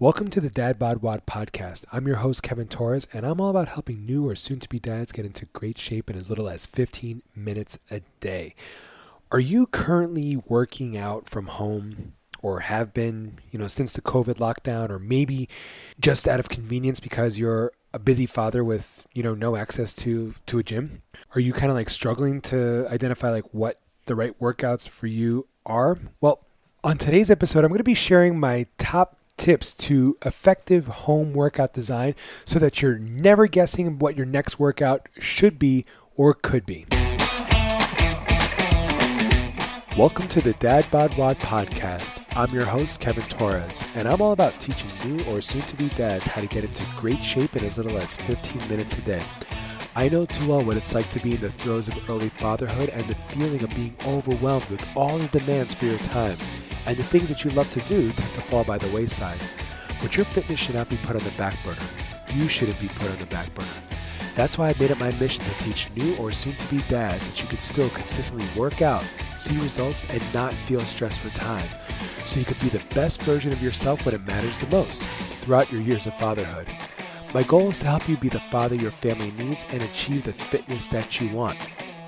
Welcome to the Dad Bod Wad podcast. I'm your host, Kevin Torres, and I'm all about helping new or soon to be dads get into great shape in as little as 15 minutes a day. Are you currently working out from home or have been, you know, since the COVID lockdown, or maybe just out of convenience because you're a busy father with, you know, no access to to a gym? Are you kind of like struggling to identify like what the right workouts for you are? Well, on today's episode, I'm going to be sharing my top tips to effective home workout design so that you're never guessing what your next workout should be or could be. Welcome to the Dad Bod Wad podcast. I'm your host, Kevin Torres, and I'm all about teaching new or soon to be dads how to get into great shape in as little as 15 minutes a day. I know too well what it's like to be in the throes of early fatherhood and the feeling of being overwhelmed with all the demands for your time and the things that you love to do tend to fall by the wayside. But your fitness should not be put on the back burner. You shouldn't be put on the back burner. That's why I made it my mission to teach new or soon to be dads that you can still consistently work out, see results, and not feel stressed for time. So you can be the best version of yourself when it matters the most throughout your years of fatherhood. My goal is to help you be the father your family needs and achieve the fitness that you want.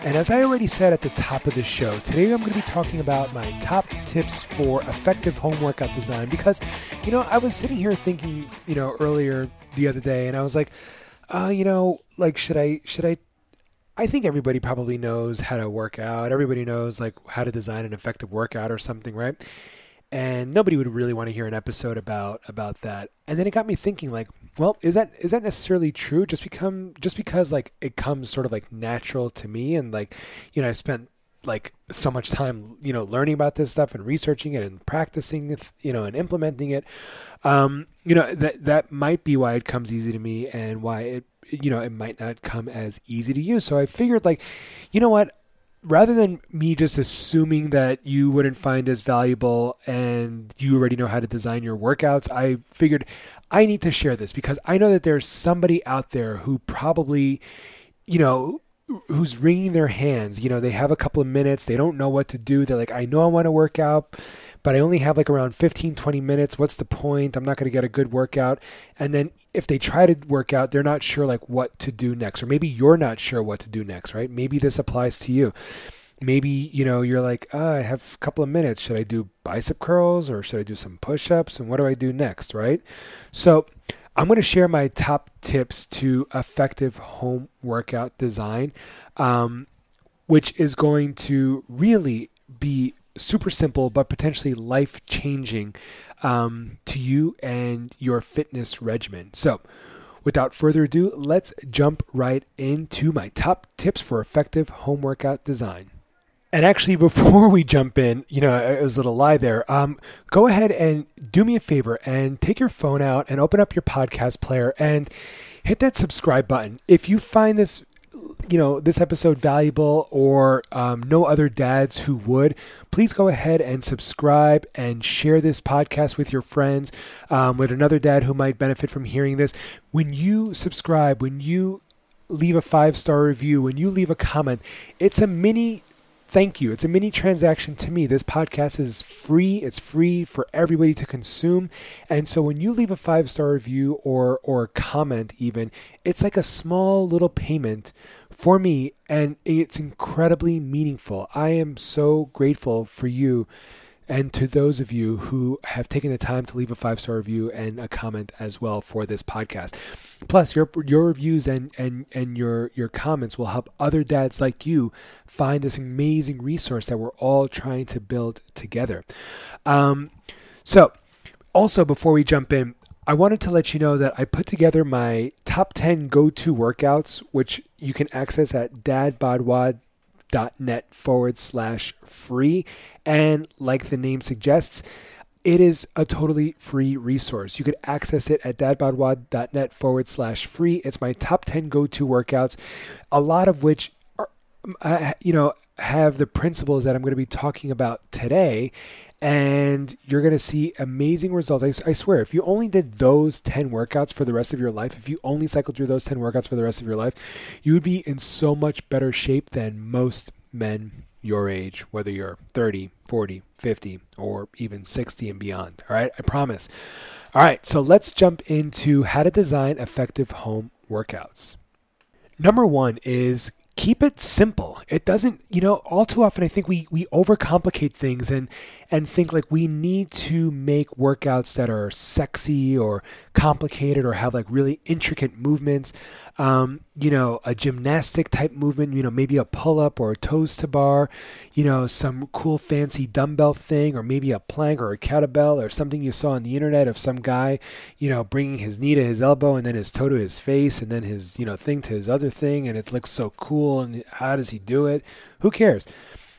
And as I already said at the top of the show, today I'm going to be talking about my top tips for effective home workout design because, you know, I was sitting here thinking, you know, earlier the other day and I was like, uh, you know, like should I should I I think everybody probably knows how to work out. Everybody knows like how to design an effective workout or something, right? And nobody would really want to hear an episode about about that. And then it got me thinking, like, well, is that is that necessarily true? Just become just because like it comes sort of like natural to me, and like, you know, I spent like so much time, you know, learning about this stuff and researching it and practicing, you know, and implementing it. Um, you know, that that might be why it comes easy to me, and why it you know it might not come as easy to use. So I figured, like, you know what, rather than me just assuming that you wouldn't find this valuable and you already know how to design your workouts, I figured I need to share this because I know that there's somebody out there who probably, you know, who's wringing their hands. You know, they have a couple of minutes, they don't know what to do. They're like, I know I want to work out, but I only have like around 15, 20 minutes. What's the point? I'm not going to get a good workout. And then if they try to work out, they're not sure like what to do next. Or maybe you're not sure what to do next, right? Maybe this applies to you. Maybe, you know, you're like, oh, I have a couple of minutes. Should I do bicep curls or should I do some push ups? And what do I do next, right? So, I'm going to share my top tips to effective home workout design, um, which is going to really be super simple but potentially life changing um, to you and your fitness regimen. So, without further ado, let's jump right into my top tips for effective home workout design. And actually, before we jump in, you know, it was a little lie there. Um, go ahead and do me a favor and take your phone out and open up your podcast player and hit that subscribe button. If you find this you know this episode valuable or um, no other dads who would please go ahead and subscribe and share this podcast with your friends um, with another dad who might benefit from hearing this. When you subscribe when you leave a five star review when you leave a comment it's a mini thank you. It's a mini transaction to me. This podcast is free. It's free for everybody to consume. And so when you leave a five star review or or comment even, it's like a small little payment for me and it's incredibly meaningful. I am so grateful for you and to those of you who have taken the time to leave a five star review and a comment as well for this podcast. Plus, your your reviews and and and your your comments will help other dads like you find this amazing resource that we're all trying to build together. Um, so, also before we jump in, I wanted to let you know that I put together my top 10 go to workouts, which you can access at dadbodwad.com net forward slash free. And like the name suggests, it is a totally free resource. You could access it at dadbodwad.net forward slash free. It's my top 10 go to workouts, a lot of which are, uh, you know, have the principles that I'm going to be talking about today. And you're going to see amazing results. I, I, swear, if you only did those 10 workouts for the rest of your life, if you only cycled through those 10 workouts for the rest of your life, you would be in so much better shape than most men your age, whether you're 30, 40, 50, or even 60 and beyond. All right, I promise. All right, so let's jump into how to design effective home workouts. Number one is keep it simple. It doesn't, you know, all too often I think we we overcomplicate things and and think like we need to make workouts that are sexy or complicated or have like really intricate movements. Um, you know, a gymnastic type movement, you know, maybe a pull up or a toes to bar, you know, some cool fancy dumbbell thing, or maybe a plank or a kettlebell or something you saw on the internet of some guy, you know, bringing his knee to his elbow and then his toe to his face and then his, you know, thing to his other thing. And it looks so cool. And how does he do it? Who cares?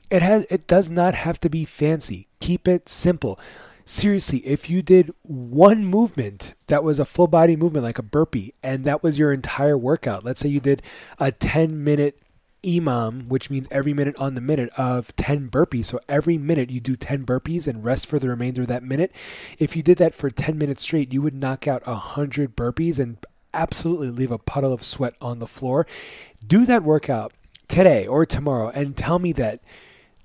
It has, it does not have to be fancy. Keep it simple seriously, if you did one movement that was a full body movement, like a burpee, and that was your entire workout, let's say you did a 10 minute EMOM, which means every minute on the minute of 10 burpees. So every minute you do 10 burpees and rest for the remainder of that minute. If you did that for 10 minutes straight, you would knock out 100 burpees and absolutely leave a puddle of sweat on the floor. Do that workout today or tomorrow and tell me that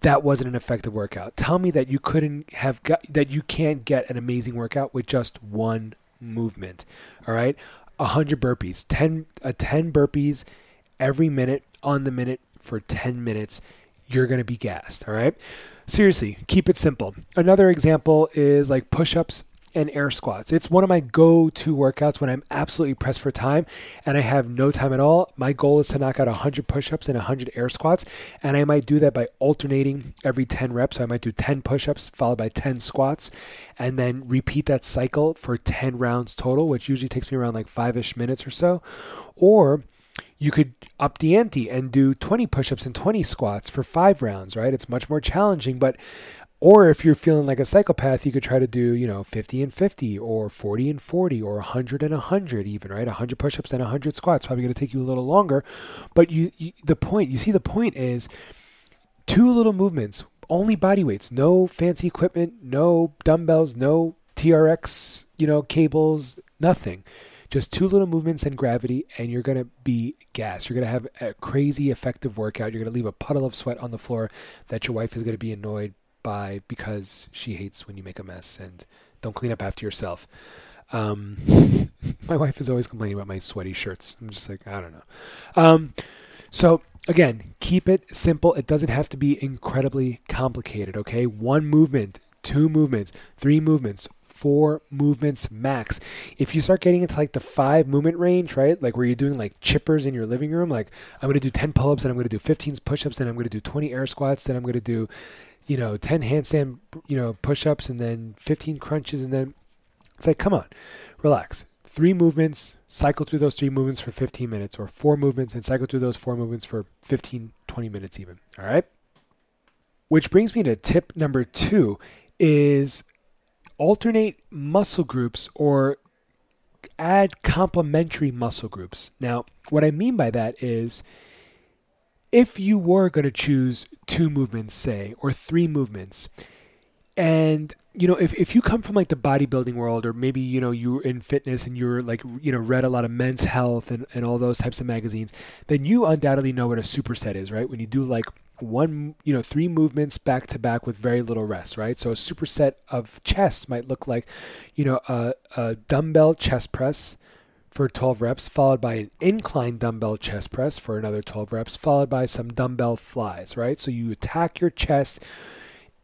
that wasn't an effective workout. Tell me that you couldn't have got that you can't get an amazing workout with just one movement. All right? 100 burpees, 10 a uh, 10 burpees every minute on the minute for 10 minutes. You're going to be gassed, all right? Seriously, keep it simple. Another example is like push-ups and air squats. It's one of my go to workouts when I'm absolutely pressed for time and I have no time at all. My goal is to knock out 100 push ups and 100 air squats. And I might do that by alternating every 10 reps. So I might do 10 push ups followed by 10 squats and then repeat that cycle for 10 rounds total, which usually takes me around like five ish minutes or so. Or you could up the ante and do 20 push-ups and 20 squats for five rounds right it's much more challenging but or if you're feeling like a psychopath, you could try to do, you know, 50 and 50 or 40 and 40 or 100 and 100 even, right? 100 push-ups and 100 squats. Probably going to take you a little longer, but you, you the point, you see the point is two little movements, only body weights, no fancy equipment, no dumbbells, no TRX, you know, cables, nothing. Just two little movements and gravity, and you're going to be gas. You're going to have a crazy effective workout. You're going to leave a puddle of sweat on the floor that your wife is going to be annoyed by because she hates when you make a mess and don't clean up after yourself. Um, my wife is always complaining about my sweaty shirts. I'm just like, I don't know. Um, so again, keep it simple. It doesn't have to be incredibly complicated. Okay, one movement, two movements, three movements, four movements max. If you start getting into like the five movement range, right? Like where you're doing like chippers in your living room, like I'm going to do 10 pull ups and I'm going to do 15 push ups, then I'm going to do 20 air squats, then I'm going to do, you know, 10 handstand, you know, push ups and then 15 crunches. And then it's like, come on, relax. Three movements, cycle through those three movements for 15 minutes, or four movements and cycle through those four movements for 15, 20 minutes, even. All right. Which brings me to tip number two is alternate muscle groups or add complementary muscle groups. Now, what I mean by that is if you were going to choose two movements, say, or three movements, and you know, if, if you come from like the bodybuilding world, or maybe you know you're in fitness and you're like you know read a lot of Men's Health and, and all those types of magazines, then you undoubtedly know what a superset is, right? When you do like one, you know, three movements back to back with very little rest, right? So a superset of chest might look like, you know, a, a dumbbell chest press for 12 reps, followed by an incline dumbbell chest press for another 12 reps, followed by some dumbbell flies, right? So you attack your chest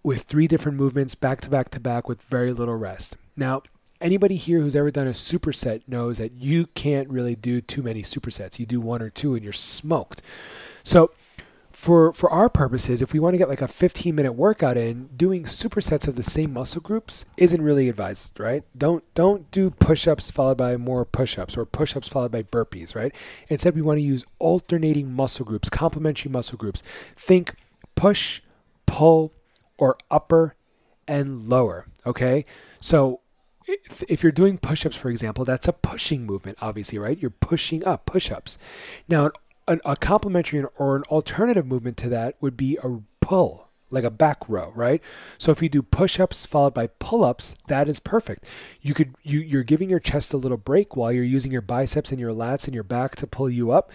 with three different movements back to back to back with very little rest. Now, anybody here who's ever done a superset knows that you can't really do too many supersets. You do one or two and you're smoked. So, for for our purposes, if we want to get like a 15 minute workout in, doing supersets of the same muscle groups isn't really advised, right? Don't don't do push-ups followed by more push-ups or push-ups followed by burpees, right? Instead, we want to use alternating muscle groups, complementary muscle groups. Think push, pull, or upper and lower, okay? So if, if you're doing push-ups, for example, that's a pushing movement, obviously, right? You're pushing up push-ups. Now, an, a complementary or an alternative movement to that would be a pull, like a back row, right? So if you do push-ups followed by pull-ups, that is perfect. You could you you're giving your chest a little break while you're using your biceps and your lats and your back to pull you up.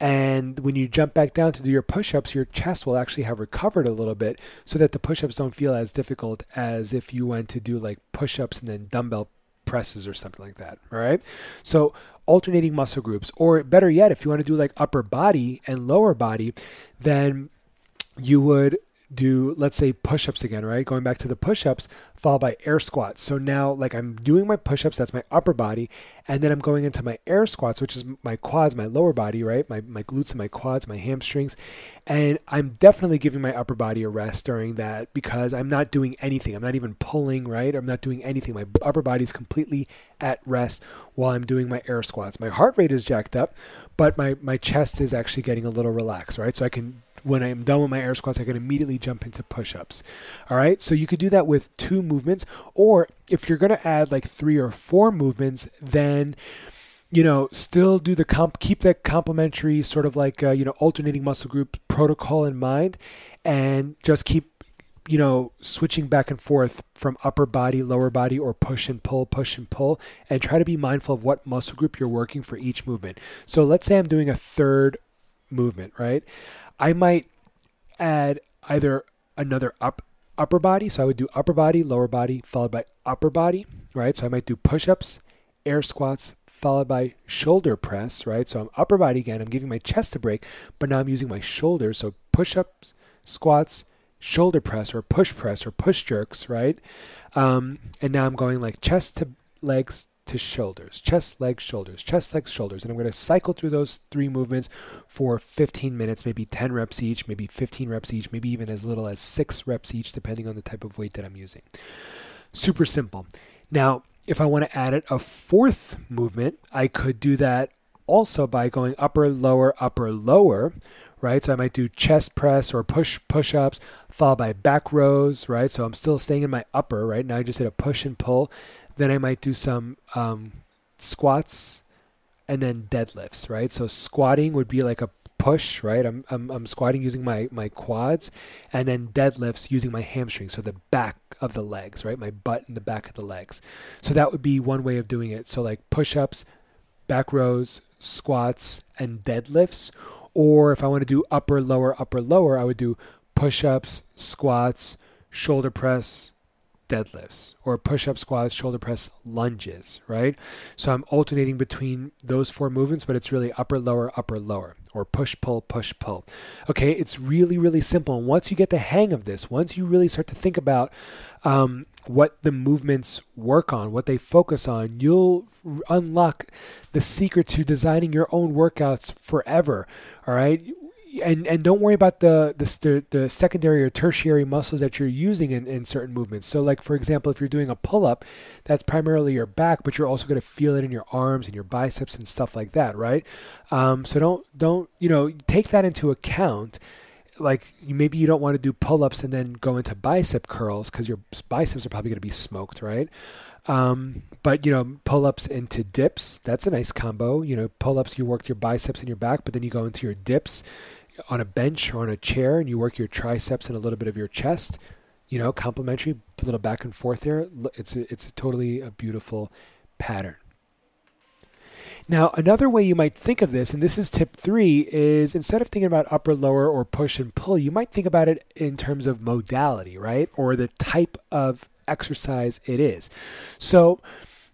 And when you jump back down to do your push-ups, your chest will actually have recovered a little bit so that the push-ups don't feel as difficult as if you went to do like push-ups and then dumbbell presses or something like that. All right. So alternating muscle groups, or better yet, if you want to do like upper body and lower body, then you would do let's say push-ups again right? Going back to the push-ups followed by air squats. So now like i'm doing my push-ups that's my upper body and then i'm going into my air squats which is my quads my lower body right? My, my glutes and my quads my hamstrings. And i'm definitely giving my upper body a rest during that because i'm not doing anything. I'm not even pulling right? I'm not doing anything. My upper body is completely at rest while i'm doing my air squats. My heart rate is jacked up but my my chest is actually getting a little relaxed right? So i can when I'm done with my air squats, I can immediately jump into push ups. All right. So you could do that with two movements. Or if you're going to add like three or four movements, then you know, still do the comp, keep that complementary sort of like, uh, you know, alternating muscle group protocol in mind and just keep, you know, switching back and forth from upper body, lower body, or push and pull, push and pull, and try to be mindful of what muscle group you're working for each movement. So let's say I'm doing a third movement, right? I might add either another up upper body. So I would do upper body, lower body, followed by upper body, right? So I might do push-ups, air squats, followed by shoulder press, right? So I'm upper body again. I'm giving my chest a break, but now I'm using my shoulders. So push-ups, squats, shoulder press or push press or push jerks, right? Um, and now I'm going like chest to legs to shoulders, chest, legs, shoulders, chest, legs, shoulders. And I'm going to cycle through those three movements for 15 minutes, maybe 10 reps each, maybe 15 reps each, maybe even as little as six reps each, depending on the type of weight that I'm using. Super simple. Now, if I want to add it a fourth movement, I could do that also by going upper, lower, upper, lower, right? So I might do chest press or push push ups, followed by back rows, right? So I'm still staying in my upper, right? Now I just did a push and pull. Then I might do some um, squats and then deadlifts, right? So squatting would be like a push, right? I'm, I'm, I'm squatting using my, my quads and then deadlifts using my hamstrings. So the back of the legs, right? My butt and the back of the legs. So that would be one way of doing it. So like push ups, back rows, squats, and deadlifts. Or if I want to do upper, lower, upper, lower, I would do push ups, squats, shoulder press, deadlifts or push up squats, shoulder press, lunges, right? So I'm alternating between those four movements, but it's really upper, lower, upper, lower, or push, pull, push, pull. Okay, it's really, really simple. And once you get the hang of this, once you really start to think about um, what the movements work on, what they focus on, you'll unlock the secret to designing your own workouts forever. All right and and don't worry about the, the the secondary or tertiary muscles that you're using in, in certain movements. So, like for example, if you're doing a pull up, that's primarily your back, but you're also going to feel it in your arms and your biceps and stuff like that, right? Um, so don't don't you know take that into account. Like maybe you don't want to do pull ups and then go into bicep curls because your biceps are probably going to be smoked, right? Um, but you know, pull ups into dips, that's a nice combo. You know, pull ups, you work your biceps and your back, but then you go into your dips on a bench or on a chair and you work your triceps and a little bit of your chest, you know, complementary, a little back and forth there. It's a, it's a totally a beautiful pattern. Now, another way you might think of this, and this is tip three, is instead of thinking about upper, lower, or push and pull, you might think about it in terms of modality, right? Or the type of exercise it is. So,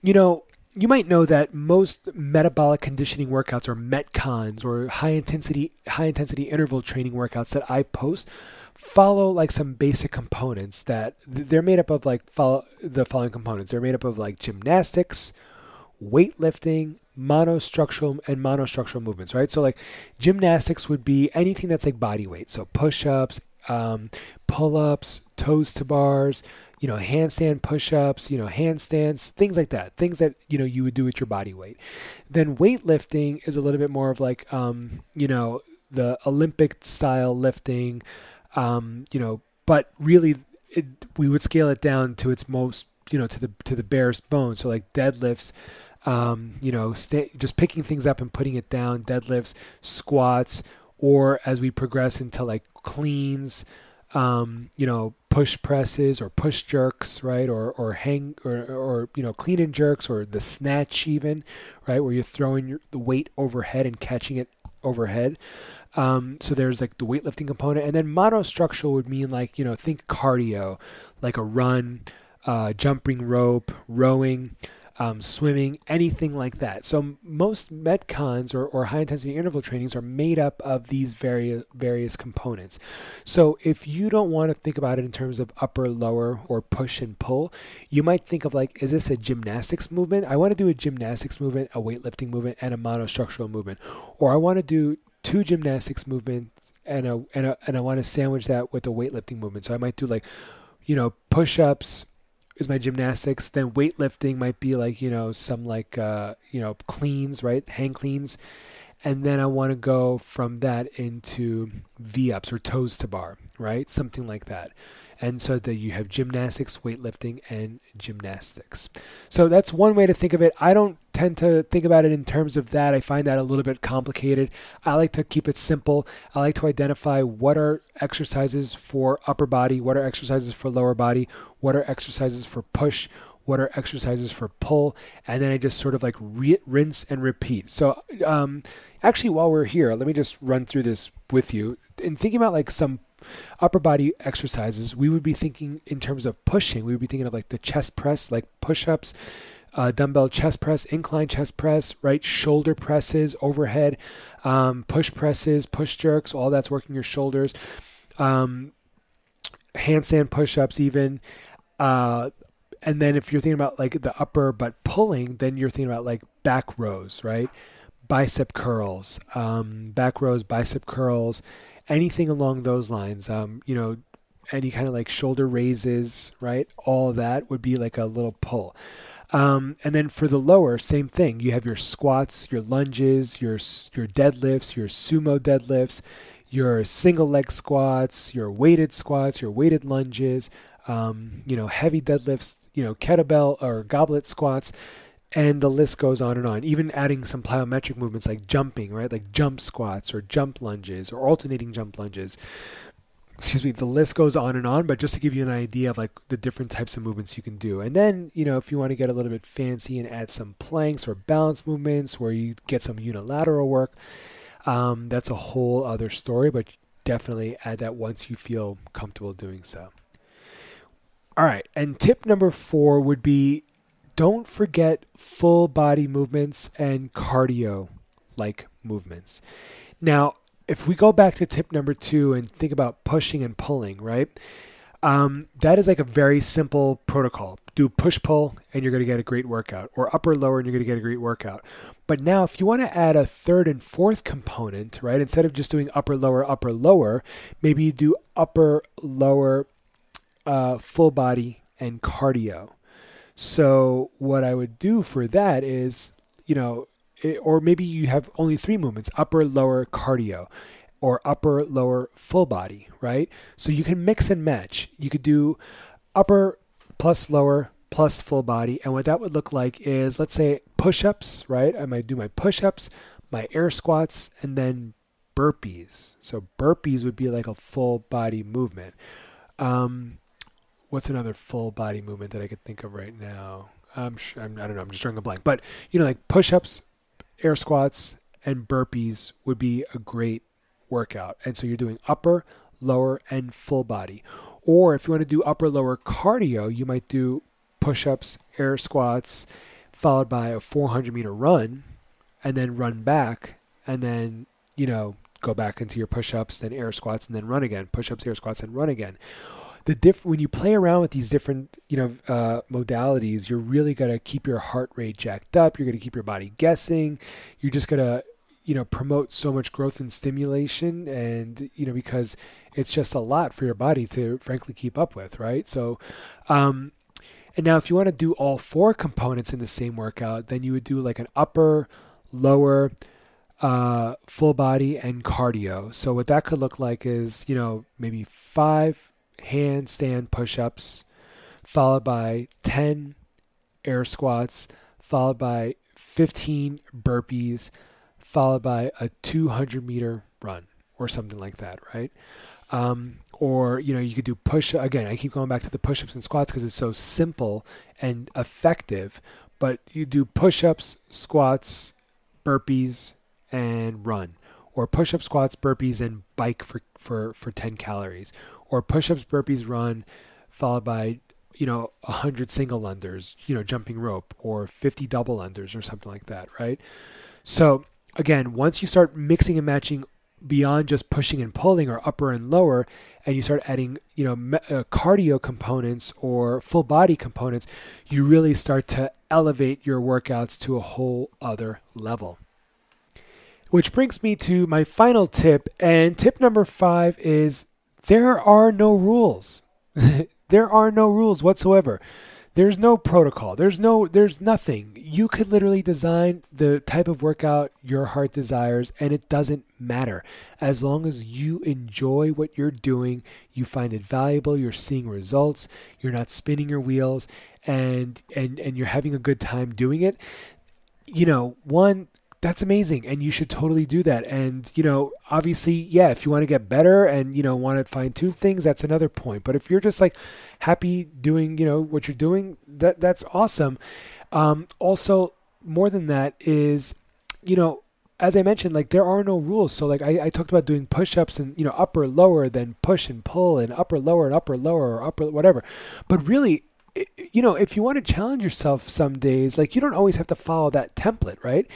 you know, you might know that most metabolic conditioning workouts or metcons or high intensity high intensity interval training workouts that I post follow like some basic components that they're made up of like follow the following components. They're made up of like gymnastics, weightlifting, monostructural and monostructural movements, right? So like gymnastics would be anything that's like body weight. So push-ups, um, pull-ups, toes to bars, you know, handstand push-ups, you know, handstands, things like that, things that you know you would do with your body weight. Then weightlifting is a little bit more of like, um, you know, the Olympic style lifting, um, you know, but really, it, we would scale it down to its most, you know, to the to the barest bone. So like deadlifts. Um, you know, just picking things up and putting it down, deadlifts, squats, or as we progress into like cleans, um, you know, push presses or push jerks, right? Or or hang or or you know, clean and jerks or the snatch even, right? Where you're throwing your, the weight overhead and catching it overhead. Um, so there's like the weightlifting component, and then monostructural would mean like you know think cardio, like a run, uh, jumping rope, rowing um, swimming, anything like that. So most metcons or, or high intensity interval trainings are made up of these various various components. So if you don't want to think about it in terms of upper, lower, or push and pull, you might think of like, is this a gymnastics movement? I want to do a gymnastics movement, a weightlifting movement, and a monostructural movement, or I want to do two gymnastics movements and a and a, and I want to sandwich that with a weightlifting movement. So I might do like, you know, push-ups is my gymnastics. Then weightlifting might be like you know some like uh, you know cleans, right? Hang cleans, and then I want to go from that into V ups or toes to bar, right? Something like that. And so that you have gymnastics, weightlifting, and gymnastics. So that's one way to think of it. I don't tend to think about it in terms of that. I find that a little bit complicated. I like to keep it simple. I like to identify what are exercises for upper body, what are exercises for lower body, what are exercises for push, what are exercises for pull, and then I just sort of like re- rinse and repeat. So, um, actually, while we're here, let me just run through this with you. In thinking about like some upper body exercises, we would be thinking in terms of pushing. We would be thinking of like the chest press, like push ups. Uh, dumbbell chest press, incline chest press, right? Shoulder presses, overhead, um, push presses, push jerks, all that's working your shoulders. Um, handstand push ups, even. Uh, and then if you're thinking about like the upper but pulling, then you're thinking about like back rows, right? Bicep curls, um, back rows, bicep curls, anything along those lines. Um, you know, any kind of like shoulder raises, right? All that would be like a little pull. Um, and then for the lower, same thing. You have your squats, your lunges, your your deadlifts, your sumo deadlifts, your single leg squats, your weighted squats, your weighted lunges, um, you know, heavy deadlifts, you know, kettlebell or goblet squats, and the list goes on and on. Even adding some plyometric movements like jumping, right? Like jump squats or jump lunges or alternating jump lunges. Excuse me, the list goes on and on, but just to give you an idea of like the different types of movements you can do. And then, you know, if you want to get a little bit fancy and add some planks or balance movements where you get some unilateral work, um, that's a whole other story, but definitely add that once you feel comfortable doing so. All right. And tip number four would be don't forget full body movements and cardio like movements. Now, if we go back to tip number two and think about pushing and pulling, right? Um, that is like a very simple protocol. Do push pull and you're going to get a great workout, or upper lower and you're going to get a great workout. But now, if you want to add a third and fourth component, right, instead of just doing upper lower upper lower, maybe you do upper lower uh, full body and cardio. So what I would do for that is, you know, it, or maybe you have only three movements: upper, lower, cardio, or upper, lower, full body, right? So you can mix and match. You could do upper plus lower plus full body, and what that would look like is, let's say, push-ups, right? I might do my push-ups, my air squats, and then burpees. So burpees would be like a full body movement. Um, what's another full body movement that I could think of right now? I'm, sure, I'm I don't know. I'm just drawing a blank. But you know, like push-ups, air squats, and burpees would be a great workout. And so you're doing upper, lower, and full body. Or if you want to do upper lower cardio, you might do push-ups, air squats, followed by a 400 meter run, and then run back, and then you know go back into your push-ups, then air squats, and then run again. Push-ups, air squats, and run again the diff when you play around with these different you know uh, modalities, you're really gonna keep your heart rate jacked up. You're gonna keep your body guessing. You're just gonna you know promote so much growth and stimulation, and you know because it's just a lot for your body to frankly keep up with, right? So. Um, and now, if you want to do all four components in the same workout, then you would do like an upper, lower, uh, full body, and cardio. So what that could look like is, you know, maybe five handstand push ups, followed by 10 air squats, followed by 15 burpees, followed by a 200 meter run or something like that, right? Um, or you know you could do push again i keep going back to the push-ups and squats because it's so simple and effective but you do push-ups squats burpees and run or push-up squats burpees and bike for for for 10 calories or push-ups burpees run followed by you know 100 single unders you know jumping rope or 50 double unders or something like that right so again once you start mixing and matching beyond just pushing and pulling or upper and lower and you start adding you know me- uh, cardio components or full body components you really start to elevate your workouts to a whole other level. Which brings me to my final tip and tip number 5 is there are no rules. There are no rules whatsoever there's no protocol. There's no there's nothing. You could literally design the type of workout your heart desires and it doesn't matter. As long as you enjoy what you're doing, you find it valuable, you're seeing results, you're not spinning your wheels and and and you're having a good time doing it. You know, one that's amazing and you should totally do that and you know obviously yeah if you want to get better and you know want to fine tune things that's another point but if you're just like happy doing you know what you're doing that that's awesome um, also more than that is you know as I mentioned, like there are no rules. So like I, I talked about doing push-ups and you know upper lower, then push and pull and upper lower and upper lower or upper whatever. But really, you know, if you want to challenge yourself some days, like you don't always have to follow that template, right?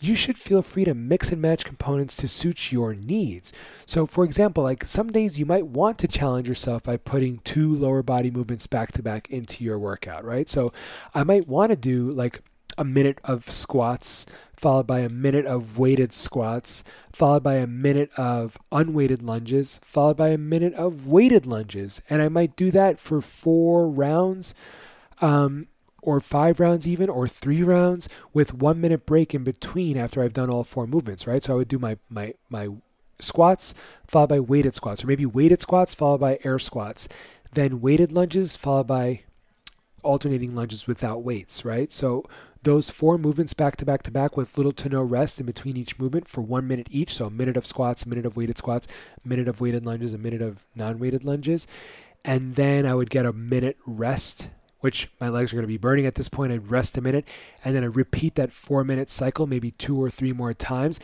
You should feel free to mix and match components to suit your needs. So, for example, like some days you might want to challenge yourself by putting two lower body movements back to back into your workout, right? So, I might want to do like a minute of squats, followed by a minute of weighted squats, followed by a minute of unweighted lunges, followed by a minute of weighted lunges. And I might do that for four rounds, um, or five rounds even, or three rounds with one minute break in between after I've done all four movements, right? So I would do my, my, my squats followed by weighted squats, or maybe weighted squats followed by air squats, then weighted lunges followed by alternating lunges without weights, right? So those four movements back to back to back with little to no rest in between each movement for one minute each. So a minute of squats, a minute of weighted squats, a minute of weighted lunges, a minute of non weighted lunges. And then I would get a minute rest, which my legs are going to be burning at this point. I'd rest a minute and then I repeat that four minute cycle, maybe two or three more times,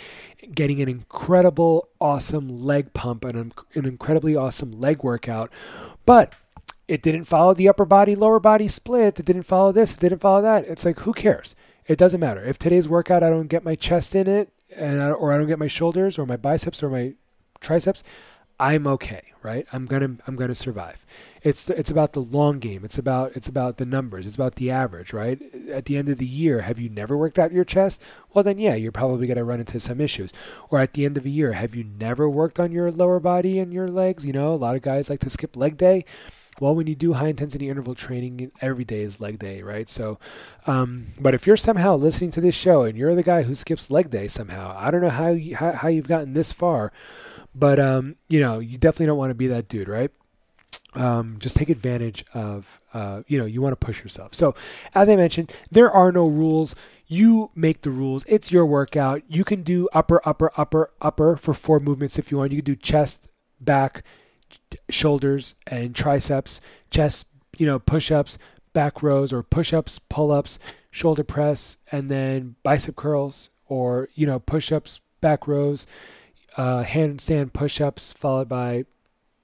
getting an incredible, awesome leg pump and an incredibly awesome leg workout. But it didn't follow the upper body lower body split. It didn't follow this. It didn't follow that. It's like who cares? It doesn't matter. If today's workout i don't get my chest in it and I, or i don't get my shoulders or my biceps or my triceps i'm okay right? I'm gonna i'm gonna survive. It's it's about the long game. It's about it's about the numbers. It's about the average right? At the end of the year have you never worked out your chest? Well then yeah you're probably to run into some issues. Or at the end of a year have you never worked on your lower body and your legs? You know a lot of guys like to skip leg day well, when you do high intensity interval training, every day is leg day, right? So, um, but if you're somehow listening to this show and you're the guy who skips leg day somehow, I don't know how you, how, how you've gotten this far, but um, you know, you definitely don't want to be that dude, right? Um, just take advantage of, uh, you know, you want to push yourself. So, as I mentioned, there are no rules. You make the rules. It's your workout. You can do upper, upper, upper, upper for four movements if you want. You can do chest, back, shoulders and triceps, chest, you know, push ups, back rows or push ups, pull ups, shoulder press, and then bicep curls or, you know, push ups, back rows, uh, handstand push ups, followed by,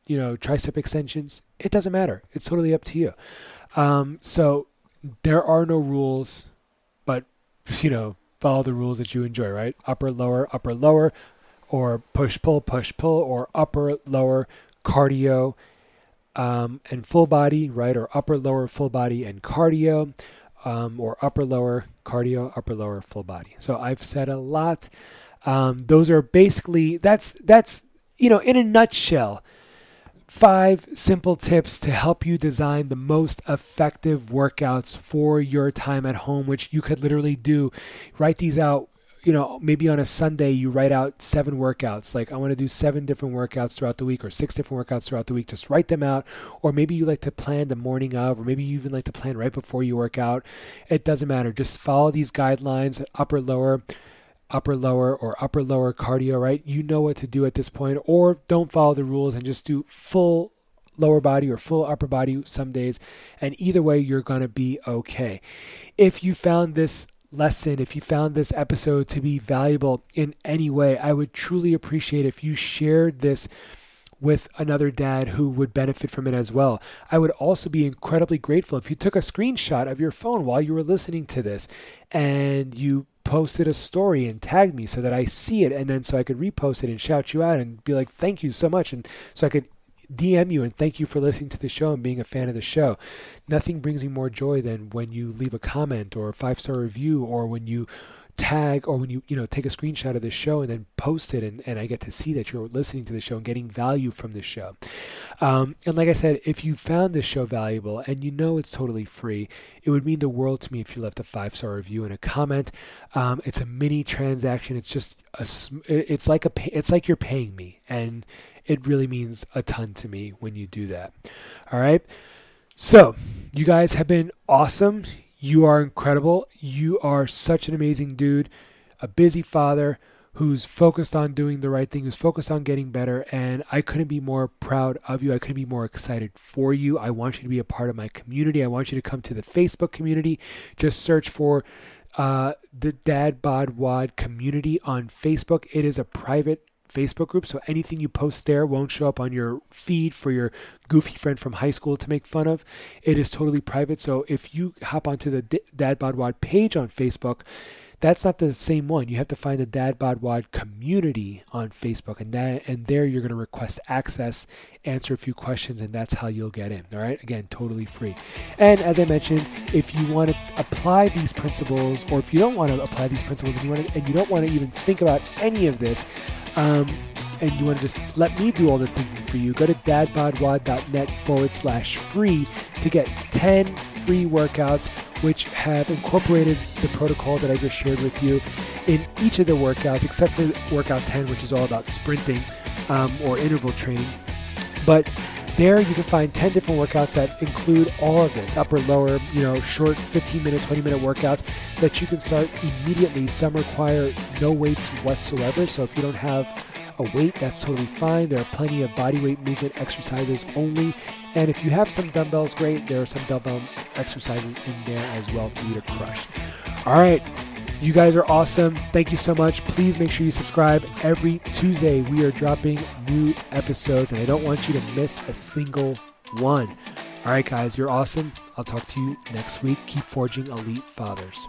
you know, tricep extensions. It doesn't matter. It's totally up to you. Um, so there are no rules, but, you know, follow the rules that you enjoy, right? Upper, lower, upper, lower, or push, pull, push, pull, or upper, lower, cardio, um, and full body, right? Or upper lower full body and cardio, um, or upper lower cardio, upper lower full body. So I've said a lot. Um, those are basically that's that's you know in a nutshell five simple tips to help you design the most effective workouts for your time at home, which you could literally do. Write these out you know, maybe on a Sunday you write out seven workouts. Like I want to do seven different workouts throughout the week or six different workouts throughout the week. Just write them out. Or maybe you like to plan the morning of, or maybe you even like to plan right before you work out. It doesn't matter. Just follow these guidelines, upper, lower. upper lower or upper lower cardio, right? You know what to do at this point, or don't follow the rules and just do full lower body or full upper body some days. And either way, you're going to be okay. If you found this lesson, if you found this episode to be valuable in any way, I would truly appreciate if you shared this with another dad who would benefit from it as well. I would also be incredibly grateful if you took a screenshot of your phone while you were listening to this and you posted a story and tagged me so that I see it and then so I could repost it and shout you out and be like, thank you so much. And so I could DM you and thank you for listening to the show and being a fan of the show. Nothing brings me more joy than when you leave a comment or a five star review or when you tag or when you you know take a screenshot of the show and then post it and, and i get to see that you're listening to the show and getting value from the show. Um, and like i said if you found this show valuable and you know it's totally free it would mean the world to me if you left a five star review and a comment. Um, it's a mini transaction. It's just a it's like a it's like you're paying me and it really means a ton to me when you do that. All right? So you guys have been awesome you are incredible. You are such an amazing dude, a busy father who's focused on doing the right thing, who's focused on getting better. And I couldn't be more proud of you. I couldn't be more excited for you. I want you to be a part of my community. I want you to come to the Facebook community. Just search for uh, the Dad Bod Wad community on Facebook. It is a private Facebook group, so anything you post there won't show up on your feed for your goofy friend from high school to make fun of. It is totally private. So if you hop onto the Dad Bod Wad page on Facebook, that's not the same one. You have to find the Dad Bod Wad community on Facebook, and that and there you're going to request access, answer a few questions, and that's how you'll get in. All right, again, totally free. And as I mentioned, if you want to apply these principles, or if you don't want to apply these principles, and you want to, and you don't want to even think about any of this, um, and you want to just let me do all the thinking for you, go to dadbodwad.net forward slash free to get 10 free workouts which have incorporated the protocol that I just shared with you in each of the workouts, except for workout 10, which is all about sprinting um, or interval training. But there you can find 10 different workouts that include all of this upper, lower, you know, short 15 minute, 20 minute workouts that you can start immediately. Some require no weights whatsoever. So if you don't have a weight, that's totally fine. There are plenty of body weight movement exercises only. And if you have some dumbbells, great. There are some dumbbell exercises in there as well for you to crush. All right. You guys are awesome. Thank you so much. Please make sure you subscribe. Every Tuesday, we are dropping new episodes, and I don't want you to miss a single one. All right, guys, you're awesome. I'll talk to you next week. Keep forging elite fathers.